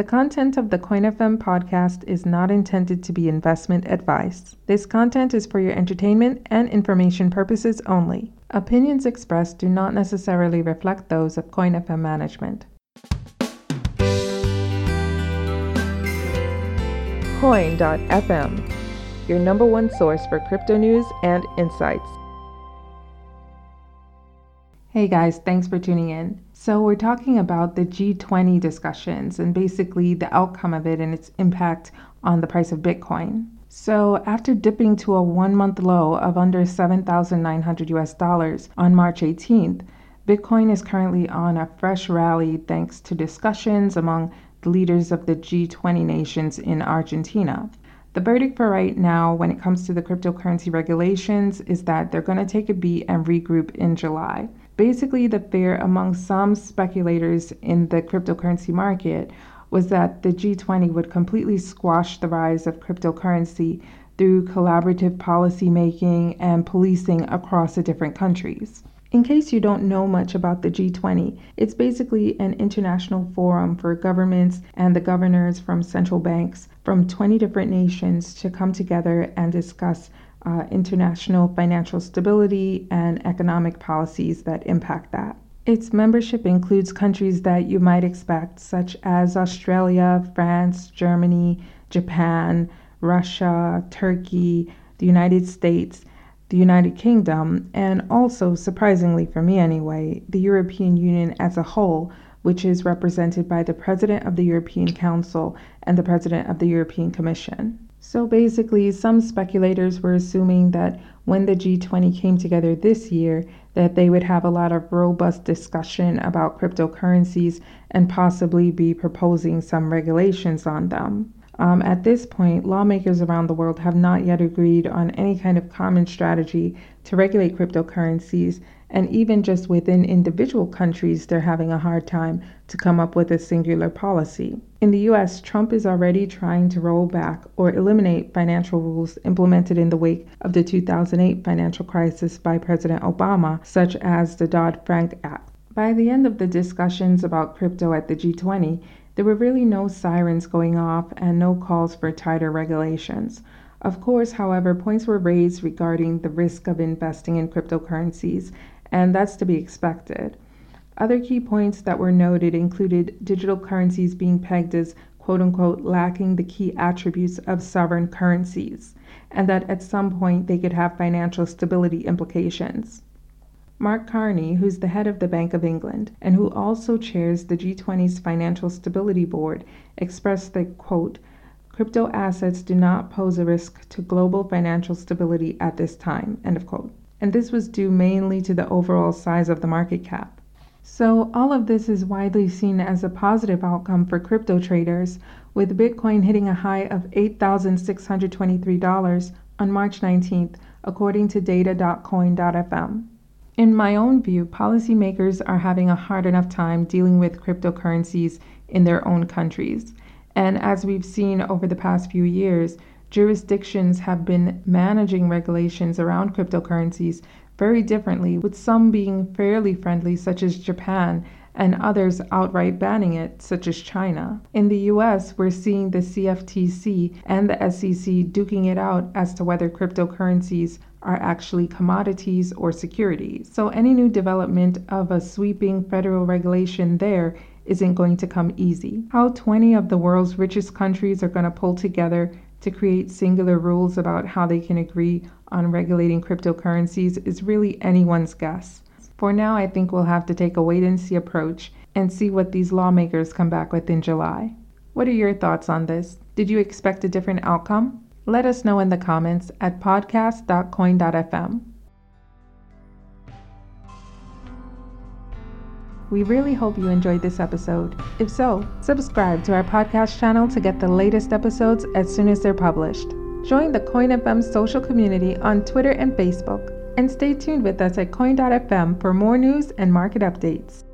The content of the CoinFM podcast is not intended to be investment advice. This content is for your entertainment and information purposes only. Opinions expressed do not necessarily reflect those of CoinFM management. Coin.fm, your number one source for crypto news and insights. Hey guys, thanks for tuning in. So, we're talking about the G20 discussions and basically the outcome of it and its impact on the price of Bitcoin. So, after dipping to a one month low of under 7,900 US dollars on March 18th, Bitcoin is currently on a fresh rally thanks to discussions among the leaders of the G20 nations in Argentina. The verdict for right now, when it comes to the cryptocurrency regulations, is that they're going to take a beat and regroup in July. Basically, the fear among some speculators in the cryptocurrency market was that the G20 would completely squash the rise of cryptocurrency through collaborative policymaking and policing across the different countries. In case you don't know much about the G20, it's basically an international forum for governments and the governors from central banks from 20 different nations to come together and discuss uh, international financial stability and economic policies that impact that. Its membership includes countries that you might expect, such as Australia, France, Germany, Japan, Russia, Turkey, the United States, the United Kingdom, and also, surprisingly for me anyway, the European Union as a whole, which is represented by the President of the European Council and the President of the European Commission. So basically, some speculators were assuming that when the G20 came together this year, that they would have a lot of robust discussion about cryptocurrencies and possibly be proposing some regulations on them. Um, at this point, lawmakers around the world have not yet agreed on any kind of common strategy to regulate cryptocurrencies, and even just within individual countries, they're having a hard time to come up with a singular policy. In the US, Trump is already trying to roll back or eliminate financial rules implemented in the wake of the 2008 financial crisis by President Obama, such as the Dodd Frank Act. By the end of the discussions about crypto at the G20, there were really no sirens going off and no calls for tighter regulations. Of course, however, points were raised regarding the risk of investing in cryptocurrencies and that's to be expected. Other key points that were noted included digital currencies being pegged as quote unquote lacking the key attributes of sovereign currencies, and that at some point they could have financial stability implications. Mark Carney, who's the head of the Bank of England and who also chairs the G20's Financial Stability Board, expressed that, quote, crypto assets do not pose a risk to global financial stability at this time, end of quote and this was due mainly to the overall size of the market cap. So, all of this is widely seen as a positive outcome for crypto traders, with Bitcoin hitting a high of $8,623 on March 19th, according to data.coin.fm. In my own view, policymakers are having a hard enough time dealing with cryptocurrencies in their own countries. And as we've seen over the past few years, jurisdictions have been managing regulations around cryptocurrencies very differently, with some being fairly friendly, such as Japan, and others outright banning it, such as China. In the US, we're seeing the CFTC and the SEC duking it out as to whether cryptocurrencies are actually commodities or securities. So, any new development of a sweeping federal regulation there isn't going to come easy. How 20 of the world's richest countries are going to pull together to create singular rules about how they can agree on regulating cryptocurrencies is really anyone's guess. For now, I think we'll have to take a wait and see approach and see what these lawmakers come back with in July. What are your thoughts on this? Did you expect a different outcome? Let us know in the comments at podcast.coin.fm. We really hope you enjoyed this episode. If so, subscribe to our podcast channel to get the latest episodes as soon as they're published. Join the CoinFM social community on Twitter and Facebook, and stay tuned with us at coin.fm for more news and market updates.